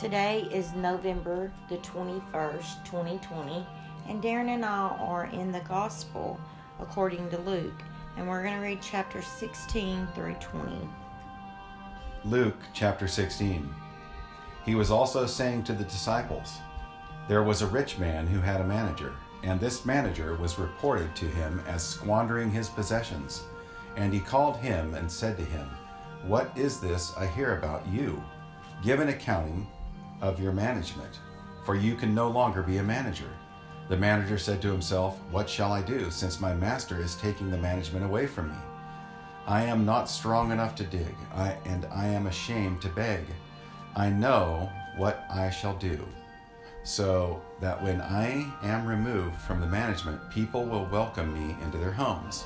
Today is November the 21st, 2020, and Darren and I are in the Gospel according to Luke, and we're going to read chapter 16 through 20. Luke chapter 16. He was also saying to the disciples, There was a rich man who had a manager, and this manager was reported to him as squandering his possessions. And he called him and said to him, What is this I hear about you? Give an accounting of your management, for you can no longer be a manager. The manager said to himself, What shall I do, since my master is taking the management away from me? I am not strong enough to dig, I, and I am ashamed to beg. I know what I shall do, so that when I am removed from the management, people will welcome me into their homes.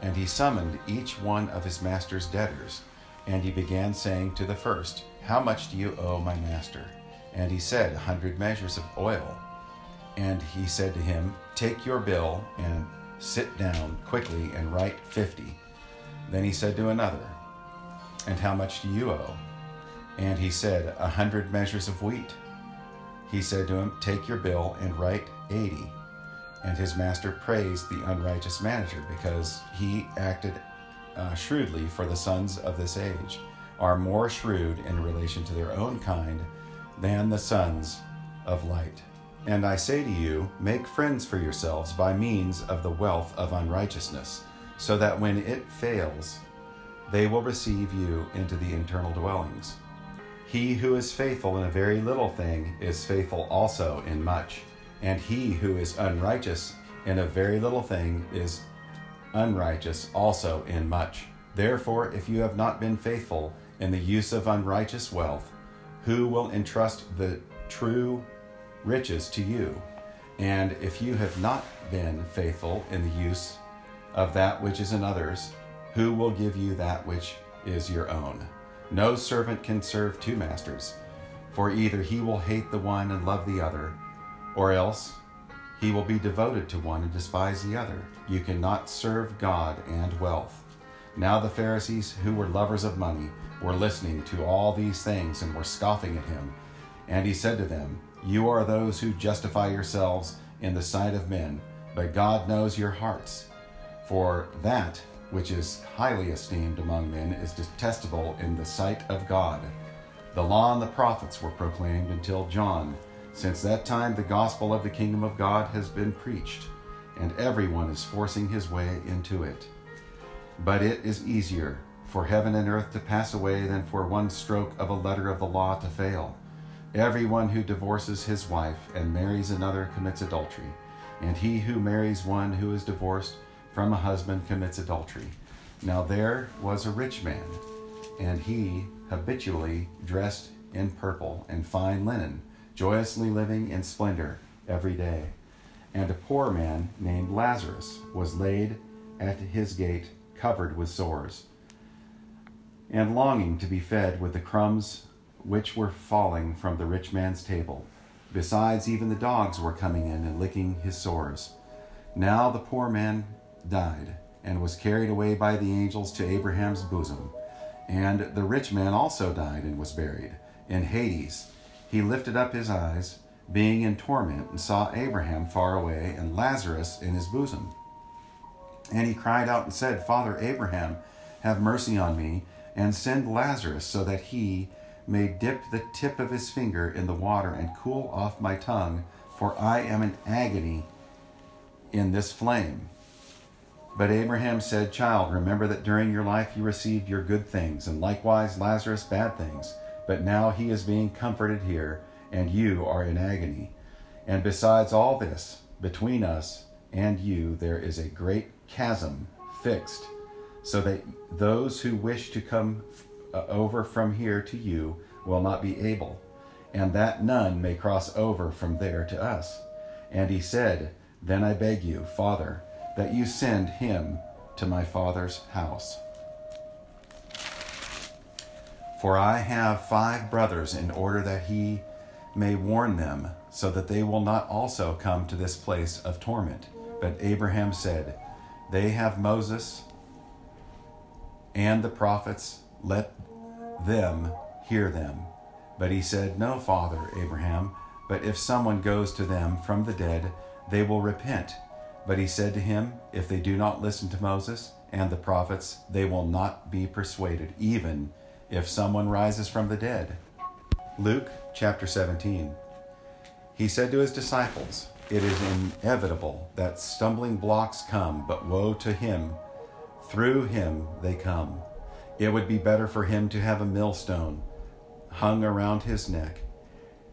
And he summoned each one of his master's debtors, and he began saying to the first, How much do you owe my master? And he said, A hundred measures of oil. And he said to him, Take your bill and sit down quickly and write fifty. Then he said to another, And how much do you owe? And he said, A hundred measures of wheat. He said to him, Take your bill and write eighty. And his master praised the unrighteous manager because he acted uh, shrewdly, for the sons of this age are more shrewd in relation to their own kind than the sons of light. And I say to you, make friends for yourselves by means of the wealth of unrighteousness, so that when it fails, they will receive you into the internal dwellings. He who is faithful in a very little thing is faithful also in much, and he who is unrighteous in a very little thing is unrighteous also in much. Therefore, if you have not been faithful in the use of unrighteous wealth, who will entrust the true riches to you? And if you have not been faithful in the use of that which is another's, who will give you that which is your own? No servant can serve two masters, for either he will hate the one and love the other, or else he will be devoted to one and despise the other. You cannot serve God and wealth. Now the Pharisees, who were lovers of money, were listening to all these things and were scoffing at him. And he said to them, You are those who justify yourselves in the sight of men, but God knows your hearts. For that which is highly esteemed among men is detestable in the sight of God. The law and the prophets were proclaimed until John. Since that time, the gospel of the kingdom of God has been preached, and everyone is forcing his way into it. But it is easier for heaven and earth to pass away than for one stroke of a letter of the law to fail. Everyone who divorces his wife and marries another commits adultery, and he who marries one who is divorced from a husband commits adultery. Now there was a rich man, and he habitually dressed in purple and fine linen, joyously living in splendor every day. And a poor man named Lazarus was laid at his gate, covered with sores and longing to be fed with the crumbs which were falling from the rich man's table. Besides, even the dogs were coming in and licking his sores. Now the poor man died and was carried away by the angels to Abraham's bosom. And the rich man also died and was buried. In Hades, he lifted up his eyes, being in torment, and saw Abraham far away and Lazarus in his bosom. And he cried out and said, Father Abraham, have mercy on me and send Lazarus so that he may dip the tip of his finger in the water and cool off my tongue, for I am in agony in this flame. But Abraham said, Child, remember that during your life you received your good things, and likewise Lazarus bad things. But now he is being comforted here, and you are in agony. And besides all this, between us and you there is a great chasm fixed so that those who wish to come uh, over from here to you will not be able, and that none may cross over from there to us. And he said, Then I beg you, Father, that you send him to my father's house. For I have five brothers, in order that he may warn them, so that they will not also come to this place of torment. But Abraham said, They have Moses and the prophets, let them hear them. But he said, No, Father Abraham, but if someone goes to them from the dead, they will repent. But he said to him, If they do not listen to Moses and the prophets, they will not be persuaded, even if someone rises from the dead. Luke chapter 17. He said to his disciples, It is inevitable that stumbling blocks come, but woe to him. Through him they come. It would be better for him to have a millstone hung around his neck,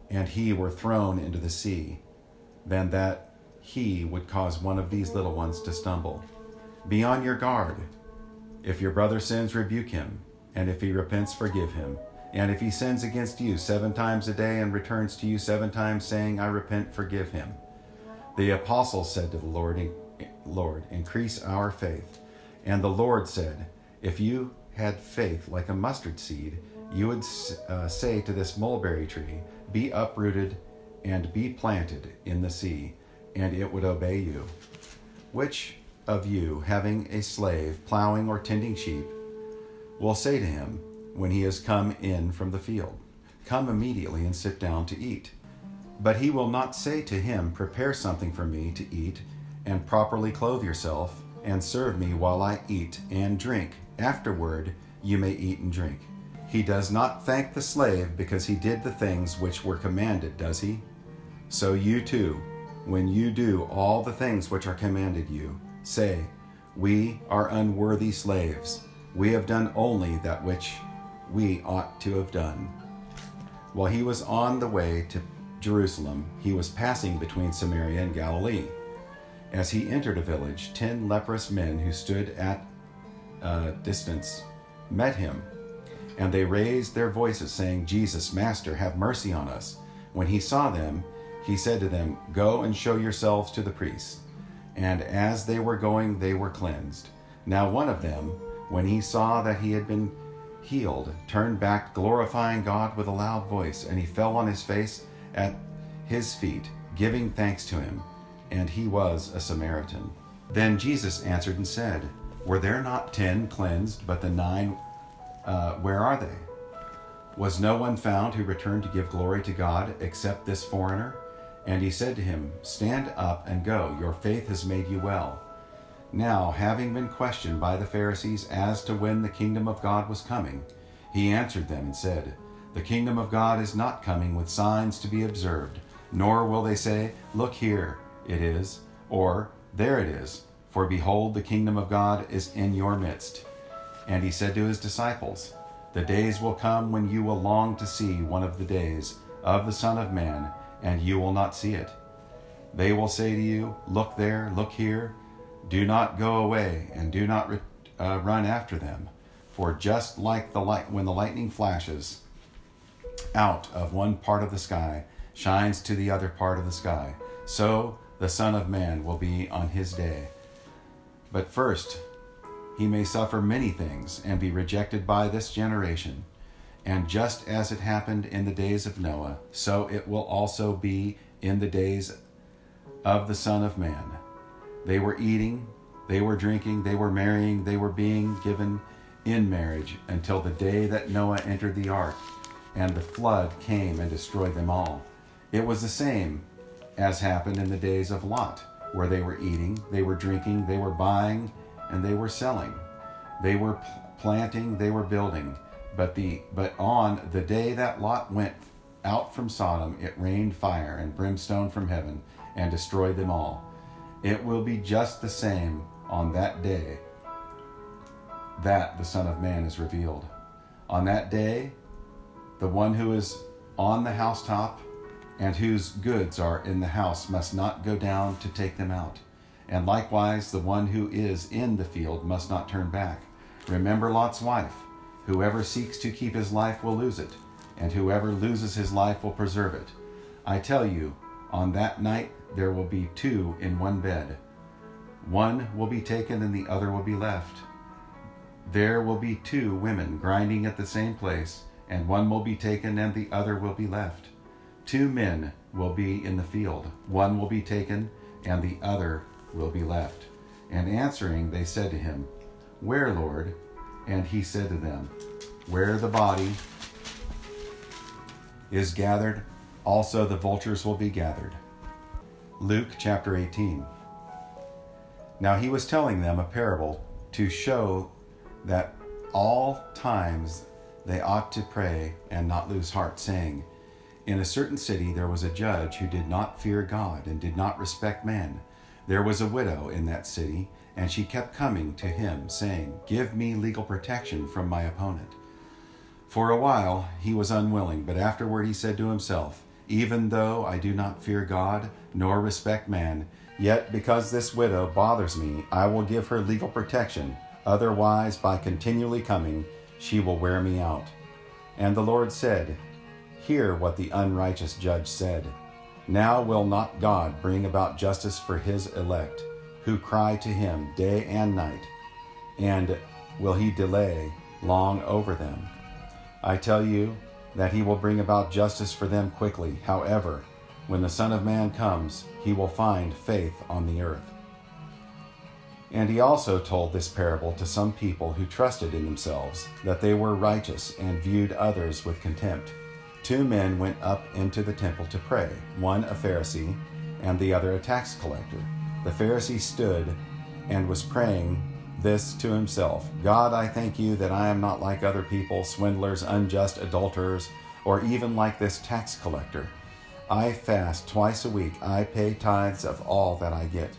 and he were thrown into the sea, than that he would cause one of these little ones to stumble. Be on your guard. If your brother sins, rebuke him, and if he repents, forgive him. And if he sins against you seven times a day and returns to you seven times, saying, I repent, forgive him. The apostles said to the Lord, Lord, increase our faith. And the Lord said, If you had faith like a mustard seed, you would uh, say to this mulberry tree, Be uprooted and be planted in the sea, and it would obey you. Which of you, having a slave plowing or tending sheep, will say to him, when he has come in from the field, Come immediately and sit down to eat? But he will not say to him, Prepare something for me to eat, and properly clothe yourself, and serve me while I eat and drink. Afterward, you may eat and drink. He does not thank the slave because he did the things which were commanded, does he? So you too, when you do all the things which are commanded you, say, We are unworthy slaves. We have done only that which we ought to have done. While he was on the way to Jerusalem, he was passing between Samaria and Galilee. As he entered a village, ten leprous men who stood at a distance met him and they raised their voices, saying, Jesus, Master, have mercy on us. When he saw them, he said to them, Go and show yourselves to the priests. And as they were going, they were cleansed. Now one of them, when he saw that he had been healed, turned back, glorifying God with a loud voice, and he fell on his face at his feet, giving thanks to him. And he was a Samaritan. Then Jesus answered and said, Were there not ten cleansed, but the nine uh, where are they? Was no one found who returned to give glory to God except this foreigner? And he said to him, Stand up and go, your faith has made you well. Now, having been questioned by the Pharisees as to when the kingdom of God was coming, he answered them and said, The kingdom of God is not coming with signs to be observed, nor will they say, Look here, it is, or There it is, for behold, the kingdom of God is in your midst. And he said to his disciples, The days will come when you will long to see one of the days of the Son of Man, and you will not see it. They will say to you, Look there, look here. Do not go away, and do not re- uh, run after them. For just like the light, when the lightning flashes out of one part of the sky, shines to the other part of the sky, so the Son of Man will be on his day. But first, he may suffer many things and be rejected by this generation. And just as it happened in the days of Noah, so it will also be in the days of the Son of Man. They were eating, they were drinking, they were marrying, they were being given in marriage until the day that Noah entered the ark, and the flood came and destroyed them all. It was the same as happened in the days of Lot, where they were eating, they were drinking, they were buying, and they were selling. They were planting, they were building. But the but on the day that Lot went out from Sodom, it rained fire and brimstone from heaven and destroyed them all. It will be just the same on that day that the Son of Man is revealed. On that day, the one who is on the housetop and whose goods are in the house must not go down to take them out. And likewise, the one who is in the field must not turn back. Remember Lot's wife. Whoever seeks to keep his life will lose it, and whoever loses his life will preserve it. I tell you, on that night there will be two in one bed. One will be taken and the other will be left. There will be two women grinding at the same place, and one will be taken and the other will be left. Two men will be in the field, one will be taken and the other will be left. And answering, they said to him, Where, Lord? And he said to them, Where the body is gathered, also the vultures will be gathered. Luke chapter 18. Now he was telling them a parable to show that all times they ought to pray and not lose heart, saying, In a certain city there was a judge who did not fear God and did not respect man. There was a widow in that city, and she kept coming to him, saying, Give me legal protection from my opponent. For a while he was unwilling, but afterward he said to himself, Even though I do not fear God nor respect man, yet because this widow bothers me, I will give her legal protection. Otherwise, by continually coming, she will wear me out. And the Lord said, Hear what the unrighteous judge said. Now will not God bring about justice for his elect, who cry to him day and night, and will he delay long over them? I tell you that he will bring about justice for them quickly. However, when the Son of Man comes, he will find faith on the earth. And he also told this parable to some people who trusted in themselves that they were righteous and viewed others with contempt. Two men went up into the temple to pray, one a Pharisee and the other a tax collector. The Pharisee stood and was praying this to himself God, I thank you that I am not like other people, swindlers, unjust adulterers, or even like this tax collector. I fast twice a week, I pay tithes of all that I get.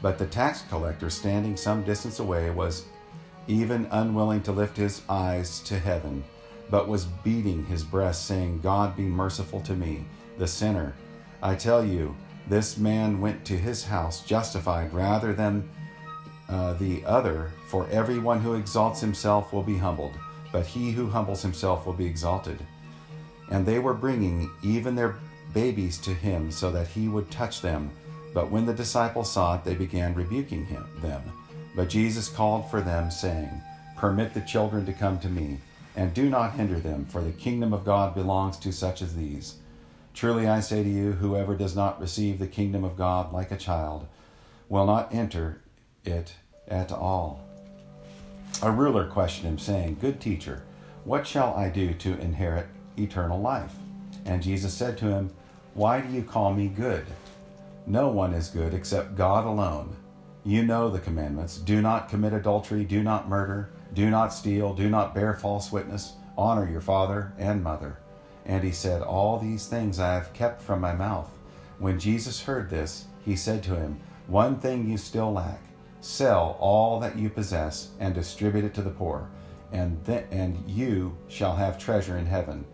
But the tax collector, standing some distance away, was even unwilling to lift his eyes to heaven, but was beating his breast, saying, God be merciful to me, the sinner. I tell you, this man went to his house justified rather than uh, the other, for everyone who exalts himself will be humbled, but he who humbles himself will be exalted. And they were bringing even their babies to him so that he would touch them. But when the disciples saw it, they began rebuking him, them. But Jesus called for them, saying, Permit the children to come to me, and do not hinder them, for the kingdom of God belongs to such as these. Truly I say to you, whoever does not receive the kingdom of God like a child will not enter it at all. A ruler questioned him, saying, Good teacher, what shall I do to inherit eternal life? And Jesus said to him, Why do you call me good? No one is good except God alone. You know the commandments do not commit adultery, do not murder, do not steal, do not bear false witness, honor your father and mother. And he said, All these things I have kept from my mouth. When Jesus heard this, he said to him, One thing you still lack Sell all that you possess and distribute it to the poor, and, th- and you shall have treasure in heaven.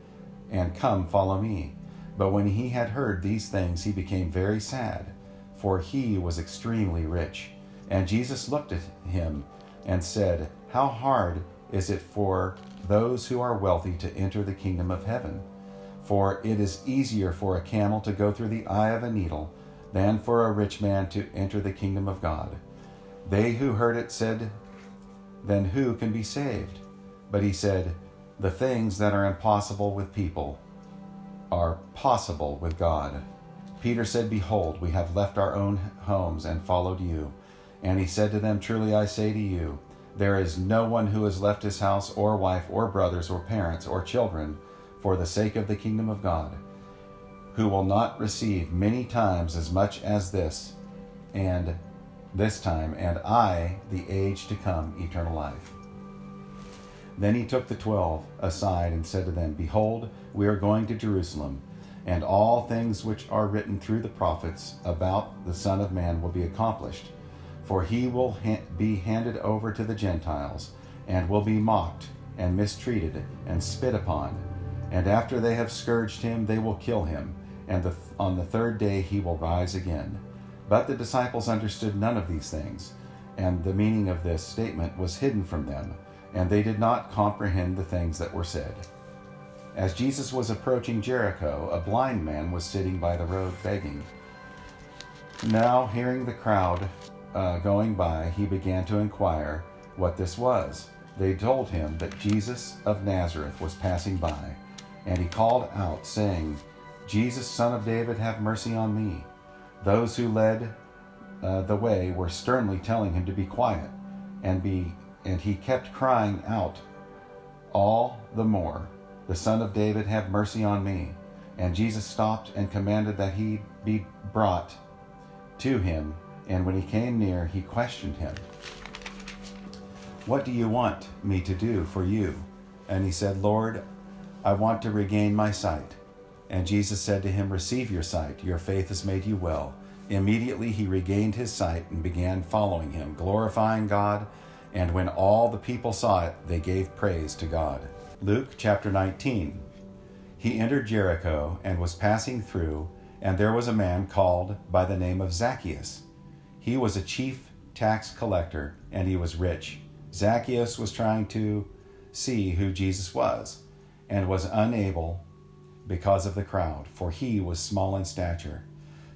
And come, follow me. But when he had heard these things, he became very sad, for he was extremely rich. And Jesus looked at him and said, How hard is it for those who are wealthy to enter the kingdom of heaven? For it is easier for a camel to go through the eye of a needle than for a rich man to enter the kingdom of God. They who heard it said, Then who can be saved? But he said, The things that are impossible with people are possible with God. Peter said, Behold, we have left our own homes and followed you. And he said to them, Truly I say to you, there is no one who has left his house or wife or brothers or parents or children for the sake of the kingdom of God, who will not receive many times as much as this, and this time, and I, the age to come, eternal life. Then he took the twelve aside and said to them, Behold, we are going to Jerusalem, and all things which are written through the prophets about the Son of Man will be accomplished. For he will ha- be handed over to the Gentiles, and will be mocked, and mistreated, and spit upon. And after they have scourged him, they will kill him, and the th- on the third day he will rise again. But the disciples understood none of these things, and the meaning of this statement was hidden from them, and they did not comprehend the things that were said. As Jesus was approaching Jericho, a blind man was sitting by the road begging. Now, hearing the crowd uh, going by, he began to inquire what this was. They told him that Jesus of Nazareth was passing by, and he called out, saying, Jesus, son of David, have mercy on me. Those who led uh, the way were sternly telling him to be quiet, and be and he kept crying out all the more, "The Son of David, have mercy on me." And Jesus stopped and commanded that he be brought to him. And when he came near, he questioned him, What do you want me to do for you? And he said, Lord, I want to regain my sight. And Jesus said to him, Receive your sight. Your faith has made you well. Immediately he regained his sight and began following him, glorifying God. And when all the people saw it, they gave praise to God. Luke chapter 19. He entered Jericho and was passing through, and there was a man called by the name of Zacchaeus. He was a chief tax collector, and he was rich. Zacchaeus was trying to see who Jesus was, and was unable because of the crowd, for he was small in stature.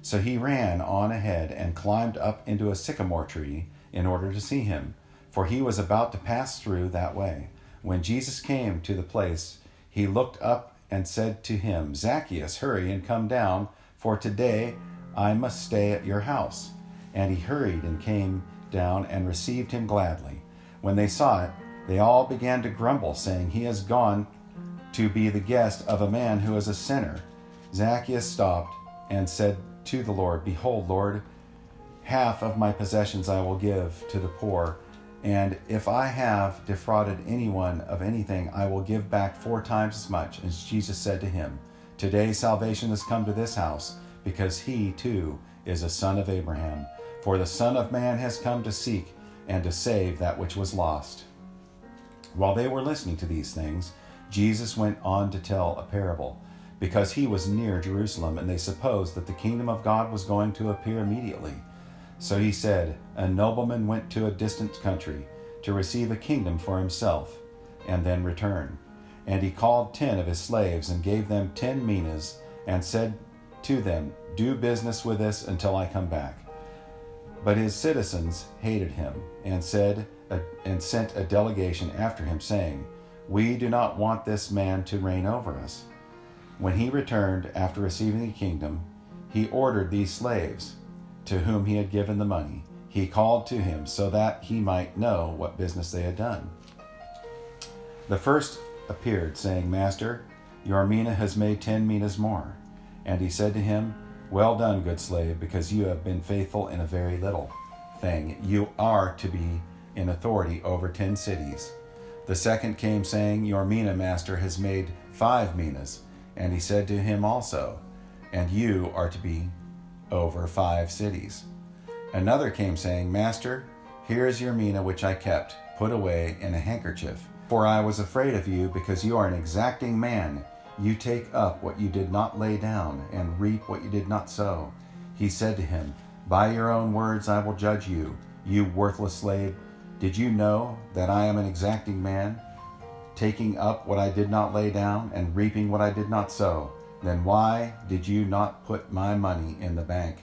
So he ran on ahead and climbed up into a sycamore tree in order to see him, for he was about to pass through that way. When Jesus came to the place, he looked up and said to him, Zacchaeus, hurry and come down, for today I must stay at your house. And he hurried and came down and received him gladly. When they saw it, they all began to grumble, saying, He has gone to be the guest of a man who is a sinner. Zacchaeus stopped and said to the Lord, Behold, Lord, half of my possessions I will give to the poor. And if I have defrauded anyone of anything, I will give back four times as much. And Jesus said to him, Today salvation has come to this house, because he too is a son of Abraham. For the Son of Man has come to seek and to save that which was lost. While they were listening to these things, Jesus went on to tell a parable, because he was near Jerusalem, and they supposed that the kingdom of God was going to appear immediately. So he said, A nobleman went to a distant country to receive a kingdom for himself, and then return. And he called ten of his slaves and gave them ten minas, and said to them, Do business with this until I come back. But his citizens hated him, and said, and sent a delegation after him, saying, We do not want this man to reign over us. When he returned after receiving the kingdom, he ordered these slaves, to whom he had given the money, he called to him so that he might know what business they had done. The first appeared, saying, Master, your mina has made ten minas more. And he said to him, Well done, good slave, because you have been faithful in a very little thing. You are to be in authority over ten cities. The second came, saying, Your mina, master, has made five minas. And he said to him also, And you are to be over five cities. Another came, saying, Master, here is your mina which I kept, put away in a handkerchief. For I was afraid of you, because you are an exacting man. You take up what you did not lay down, and reap what you did not sow. He said to him, By your own words I will judge you, you worthless slave. Did you know that I am an exacting man, taking up what I did not lay down, and reaping what I did not sow? Then why did you not put my money in the bank?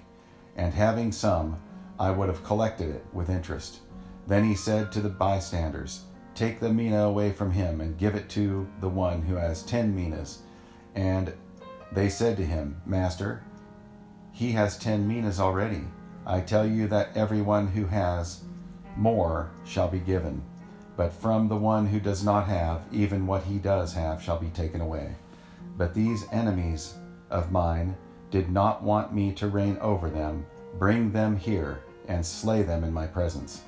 And having some, I would have collected it with interest. Then he said to the bystanders, Take the mina away from him and give it to the one who has ten minas. And they said to him, Master, he has ten minas already. I tell you that everyone who has more shall be given, but from the one who does not have, even what he does have shall be taken away. But these enemies of mine did not want me to reign over them. Bring them here and slay them in my presence.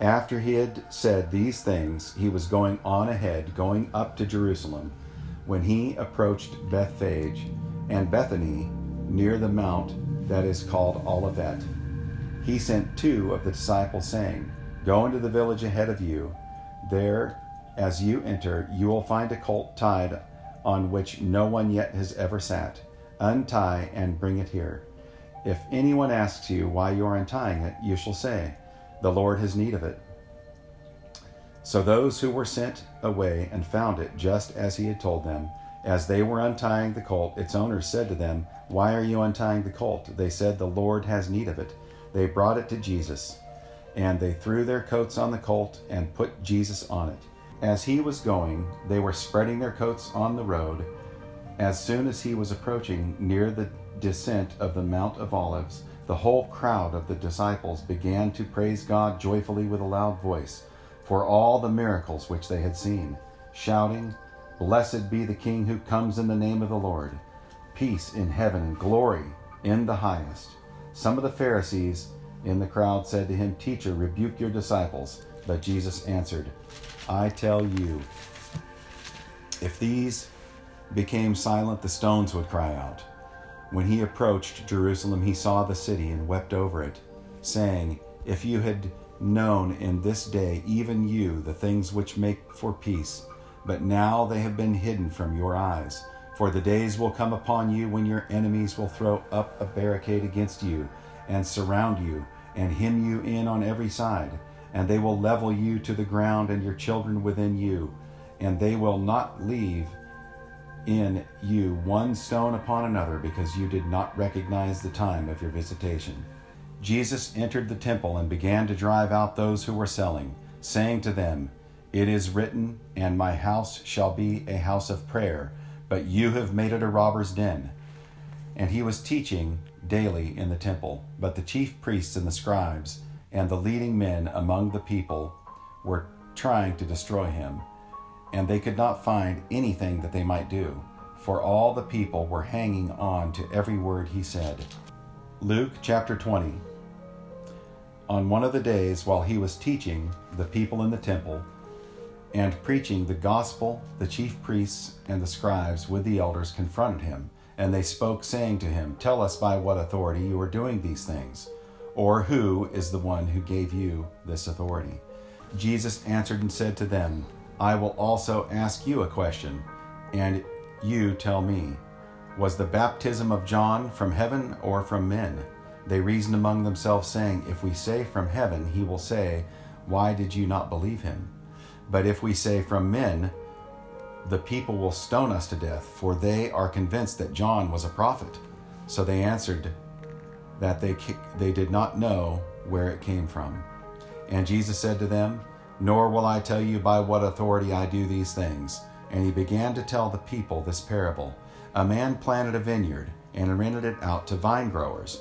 After he had said these things, he was going on ahead, going up to Jerusalem. When he approached Bethphage and Bethany near the mount that is called Olivet, he sent two of the disciples, saying, Go into the village ahead of you. There, as you enter, you will find a colt tied on which no one yet has ever sat. Untie and bring it here. If anyone asks you why you are untying it, you shall say, The Lord has need of it. So those who were sent away and found it just as he had told them. As they were untying the colt, its owner said to them, Why are you untying the colt? They said, The Lord has need of it. They brought it to Jesus, and they threw their coats on the colt and put Jesus on it. As he was going, they were spreading their coats on the road. As soon as he was approaching near the descent of the Mount of Olives, the whole crowd of the disciples began to praise God joyfully with a loud voice for all the miracles which they had seen, shouting, Blessed be the King who comes in the name of the Lord, peace in heaven and glory in the highest. Some of the Pharisees in the crowd said to him, Teacher, rebuke your disciples. But Jesus answered, I tell you, if these became silent, the stones would cry out. When he approached Jerusalem, he saw the city and wept over it, saying, If you had known in this day, even you, the things which make for peace, but now they have been hidden from your eyes. For the days will come upon you when your enemies will throw up a barricade against you and surround you and hem you in on every side, and they will level you to the ground and your children within you, and they will not leave in you one stone upon another because you did not recognize the time of your visitation. Jesus entered the temple and began to drive out those who were selling, saying to them, It is written, and my house shall be a house of prayer, but you have made it a robber's den. And he was teaching daily in the temple, but the chief priests and the scribes and the leading men among the people were trying to destroy him, and they could not find anything that they might do, for all the people were hanging on to every word he said. Luke chapter 20. On one of the days while he was teaching the people in the temple and preaching the gospel, the chief priests and the scribes with the elders confronted him, and they spoke, saying to him, Tell us by what authority you are doing these things, or who is the one who gave you this authority. Jesus answered and said to them, I will also ask you a question, and you tell me. Was the baptism of John from heaven or from men? They reasoned among themselves, saying, If we say from heaven, he will say, Why did you not believe him? But if we say from men, the people will stone us to death, for they are convinced that John was a prophet. So they answered that they, they did not know where it came from. And Jesus said to them, Nor will I tell you by what authority I do these things. And he began to tell the people this parable A man planted a vineyard and rented it out to vine growers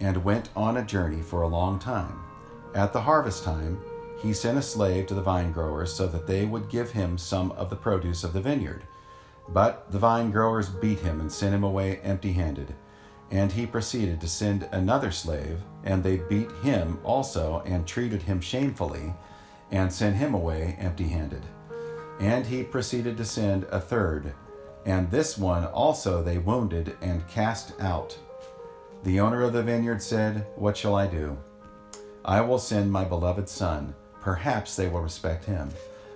and went on a journey for a long time. At the harvest time, he sent a slave to the vine growers so that they would give him some of the produce of the vineyard. But the vine growers beat him and sent him away empty handed. And he proceeded to send another slave, and they beat him also and treated him shamefully, and sent him away empty handed. And he proceeded to send a third, and this one also they wounded and cast out. The owner of the vineyard said, What shall I do? I will send my beloved son. Perhaps they will respect him.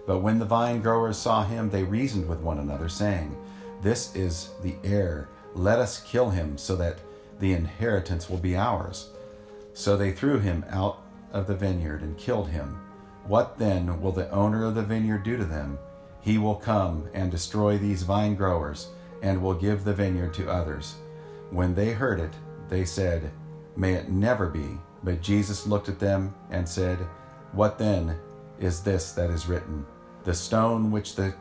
But when the vine growers saw him, they reasoned with one another, saying, This is the heir. Let us kill him, so that the inheritance will be ours. So they threw him out of the vineyard and killed him. What then will the owner of the vineyard do to them? He will come and destroy these vine growers, and will give the vineyard to others. When they heard it, they said, May it never be. But Jesus looked at them and said, What then is this that is written? The stone which the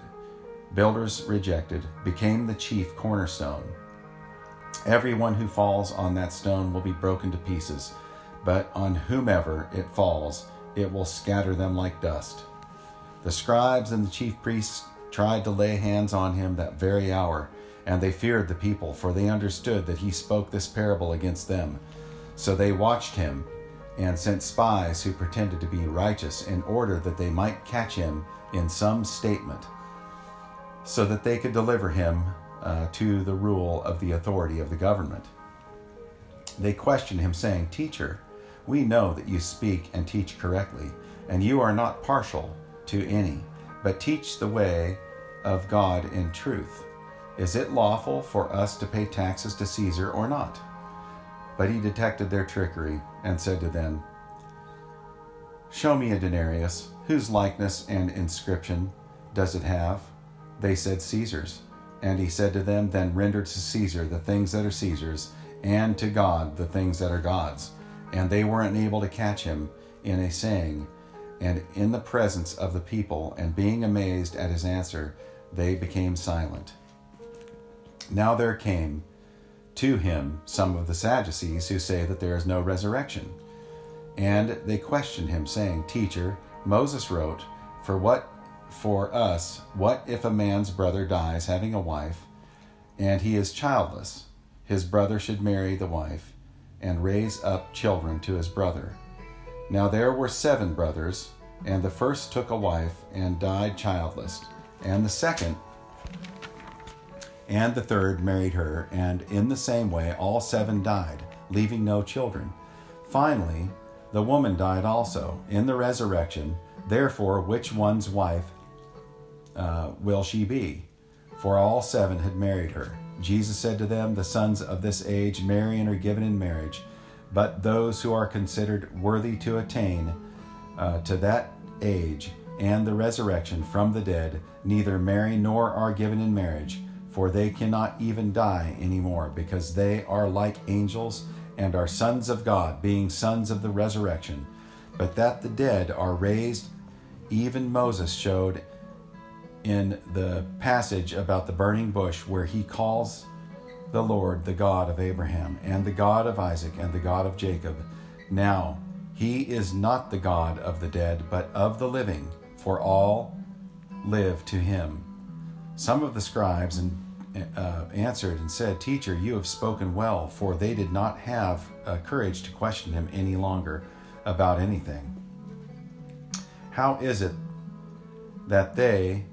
builders rejected became the chief cornerstone. Everyone who falls on that stone will be broken to pieces, but on whomever it falls, it will scatter them like dust. The scribes and the chief priests tried to lay hands on him that very hour and they feared the people, for they understood that he spoke this parable against them. So they watched him and sent spies who pretended to be righteous in order that they might catch him in some statement, so that they could deliver him uh, to the rule of the authority of the government. They questioned him, saying, Teacher, we know that you speak and teach correctly, and you are not partial to any, but teach the way of God in truth. Is it lawful for us to pay taxes to Caesar or not? But he detected their trickery and said to them, Show me a denarius. Whose likeness and inscription does it have? They said, Caesar's. And he said to them, Then render to Caesar the things that are Caesar's, and to God the things that are God's. And they were unable to catch him in a saying, and in the presence of the people, and being amazed at his answer, they became silent. Now there came to him some of the Sadducees who say that there is no resurrection. And they questioned him, saying, Teacher, Moses wrote, For what for us, what if a man's brother dies having a wife, and he is childless, his brother should marry the wife and raise up children to his brother. Now there were seven brothers, and the first took a wife and died childless, and the second and the third married her, and in the same way all seven died, leaving no children. Finally, the woman died also. In the resurrection, therefore, which one's wife uh, will she be? For all seven had married her. Jesus said to them, The sons of this age marry and are given in marriage, but those who are considered worthy to attain uh, to that age and the resurrection from the dead neither marry nor are given in marriage, for they cannot even die anymore, because they are like angels and are sons of God, being sons of the resurrection. But that the dead are raised, even Moses showed in the passage about the burning bush where he calls the Lord the God of Abraham and the God of Isaac and the God of Jacob. Now, he is not the God of the dead, but of the living, for all live to him. Some of the scribes and, uh, answered and said, Teacher, you have spoken well, for they did not have uh, courage to question him any longer about anything. How is it that they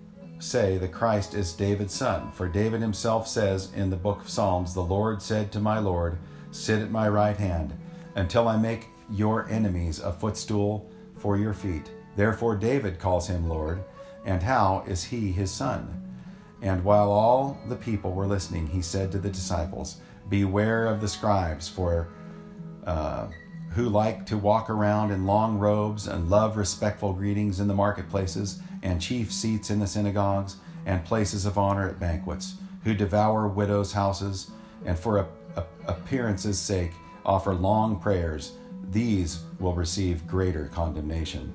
say the Christ is David's son. For David himself says in the book of Psalms, The Lord said to my Lord, Sit at my right hand, until I make your enemies a footstool for your feet. Therefore David calls him Lord, and how is he his son? And while all the people were listening, he said to the disciples, Beware of the scribes, for uh, who like to walk around in long robes and love respectful greetings in the marketplaces and chief seats in the synagogues and places of honor at banquets, who devour widows' houses and for a, a, appearance's sake offer long prayers. These will receive greater condemnation.